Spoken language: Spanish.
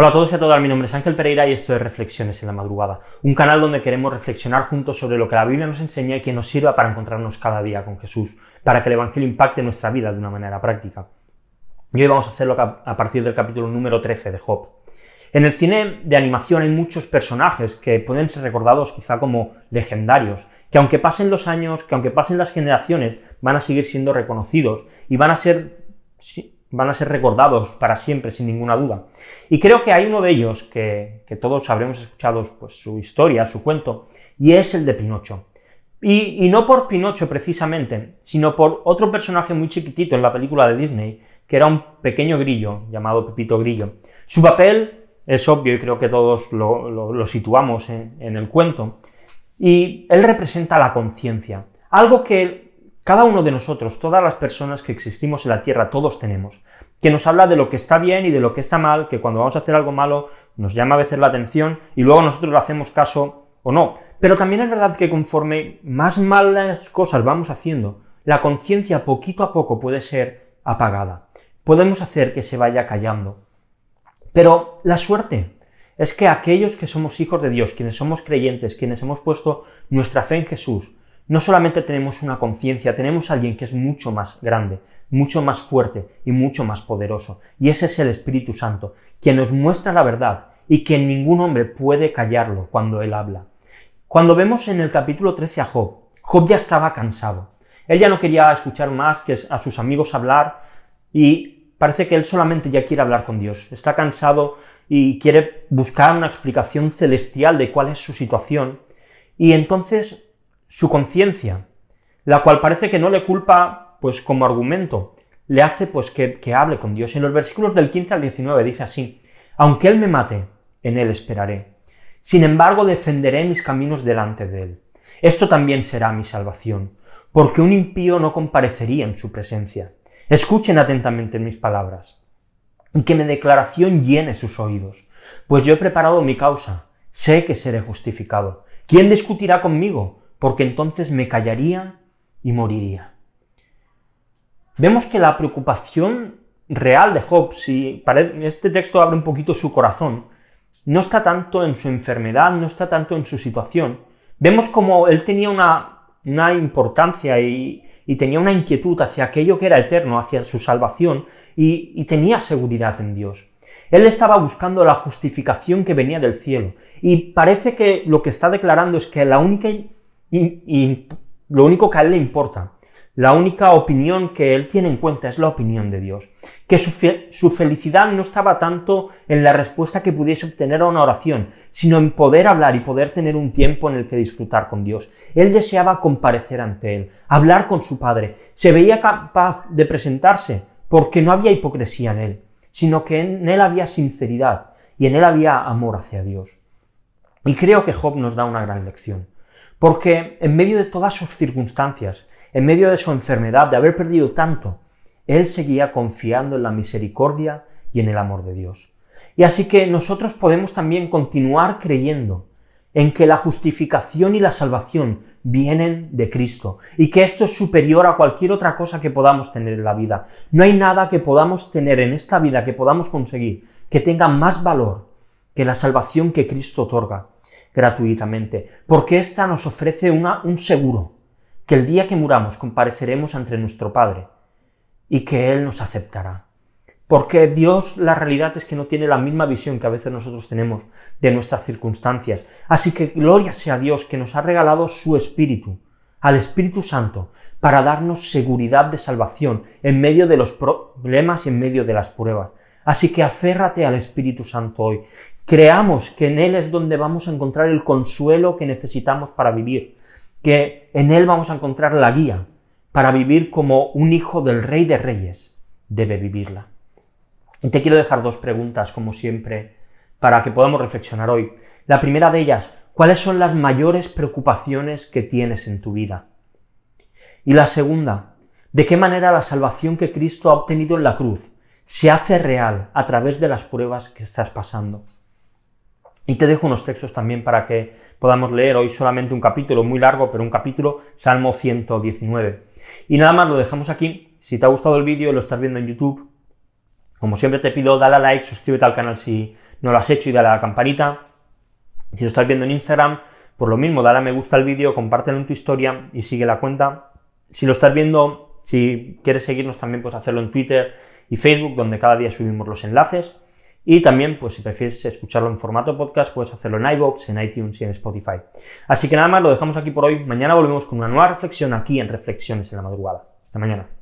Hola a todos y a todas, mi nombre es Ángel Pereira y esto es Reflexiones en la Madrugada, un canal donde queremos reflexionar juntos sobre lo que la Biblia nos enseña y que nos sirva para encontrarnos cada día con Jesús, para que el Evangelio impacte nuestra vida de una manera práctica. Y hoy vamos a hacerlo a partir del capítulo número 13 de Job. En el cine de animación hay muchos personajes que pueden ser recordados quizá como legendarios, que aunque pasen los años, que aunque pasen las generaciones, van a seguir siendo reconocidos y van a ser van a ser recordados para siempre, sin ninguna duda. Y creo que hay uno de ellos que, todos habremos escuchado pues, su historia, su cuento, y es el de Pinocho. Y, y, no por Pinocho precisamente, sino por otro personaje muy chiquitito en la película de Disney, que era un pequeño grillo llamado Pepito Grillo. Su papel es obvio y creo que todos lo, situamos en, en el cuento, y él representa la conciencia, algo que cada uno de nosotros, todas las personas que existimos en la Tierra, todos tenemos, que nos habla de lo que está bien y de lo que está mal, que cuando vamos a hacer algo malo nos llama a veces la atención y luego nosotros le hacemos caso o no. Pero también es verdad que conforme más malas cosas vamos haciendo, la conciencia poquito a poco puede ser apagada. Podemos hacer que se vaya callando. Pero la suerte es que aquellos que somos hijos de Dios, quienes somos creyentes, quienes hemos puesto nuestra fe en Jesús, no solamente tenemos una conciencia, tenemos a alguien que es mucho más grande, mucho más fuerte y mucho más poderoso. Y ese es el Espíritu Santo, quien nos muestra la verdad y que ningún hombre puede callarlo cuando él habla. Cuando vemos en el capítulo 13 a Job, Job ya estaba cansado. Él ya no quería escuchar más que a sus amigos hablar y parece que él solamente ya quiere hablar con Dios. Está cansado y quiere buscar una explicación celestial de cuál es su situación. Y entonces su conciencia, la cual parece que no le culpa, pues como argumento, le hace pues que, que hable con Dios. En los versículos del 15 al 19 dice así, aunque Él me mate, en Él esperaré. Sin embargo, defenderé mis caminos delante de Él. Esto también será mi salvación, porque un impío no comparecería en su presencia. Escuchen atentamente mis palabras, y que mi declaración llene sus oídos, pues yo he preparado mi causa, sé que seré justificado. ¿Quién discutirá conmigo? Porque entonces me callaría y moriría. Vemos que la preocupación real de Job, si este texto abre un poquito su corazón, no está tanto en su enfermedad, no está tanto en su situación. Vemos como él tenía una, una importancia y, tenía una inquietud hacia aquello que era eterno, hacia su salvación, y, y tenía seguridad en Dios. Él estaba buscando la justificación que venía del cielo, y parece que lo que está declarando es que la única y, lo único que a él le importa, la única opinión que él tiene en cuenta es la opinión de Dios. Que su, su, felicidad no estaba tanto en la respuesta que pudiese obtener a una oración, sino en poder hablar y poder tener un tiempo en el que disfrutar con Dios. Él deseaba comparecer ante Él, hablar con su Padre. Se veía capaz de presentarse porque no había hipocresía en Él, sino que en Él había sinceridad y en Él había amor hacia Dios. Y creo que Job nos da una gran lección. Porque en medio de todas sus circunstancias, en medio de su enfermedad, de haber perdido tanto, él seguía confiando en la misericordia y en el amor de Dios. Y así que nosotros podemos también continuar creyendo en que la justificación y la salvación vienen de Cristo y que esto es superior a cualquier otra cosa que podamos tener en la vida. No hay nada que podamos tener en esta vida, que podamos conseguir, que tenga más valor que la salvación que Cristo otorga gratuitamente, porque ésta nos ofrece una, un seguro, que el día que muramos compareceremos ante nuestro Padre y que Él nos aceptará. Porque Dios, la realidad es que no tiene la misma visión que a veces nosotros tenemos de nuestras circunstancias. Así que gloria sea a Dios que nos ha regalado su Espíritu, al Espíritu Santo, para darnos seguridad de salvación en medio de los problemas y en medio de las pruebas. Así que aférrate al Espíritu Santo hoy. Creamos que en Él es donde vamos a encontrar el consuelo que necesitamos para vivir, que en Él vamos a encontrar la guía para vivir como un hijo del Rey de Reyes debe vivirla. Y te quiero dejar dos preguntas, como siempre, para que podamos reflexionar hoy. La primera de ellas, ¿cuáles son las mayores preocupaciones que tienes en tu vida? Y la segunda, ¿de qué manera la salvación que Cristo ha obtenido en la cruz se hace real a través de las pruebas que estás pasando. Y te dejo unos textos también para que podamos leer hoy solamente un capítulo muy largo, pero un capítulo, Salmo 119. Y nada más, lo dejamos aquí. Si te ha gustado el vídeo, lo estás viendo en YouTube, como siempre te pido, dale a like, suscríbete al canal si no lo has hecho y dale a la campanita. Si lo estás viendo en Instagram, por lo mismo, dale a me gusta al vídeo, compártelo en tu historia y sigue la cuenta. Si lo estás viendo, si quieres seguirnos también puedes hacerlo en Twitter y Facebook, donde cada día subimos los enlaces. Y también, pues si prefieres escucharlo en formato podcast, puedes hacerlo en iVoox, en iTunes y en Spotify. Así que nada más, lo dejamos aquí por hoy. Mañana volvemos con una nueva reflexión aquí en Reflexiones en la Madrugada. Hasta mañana.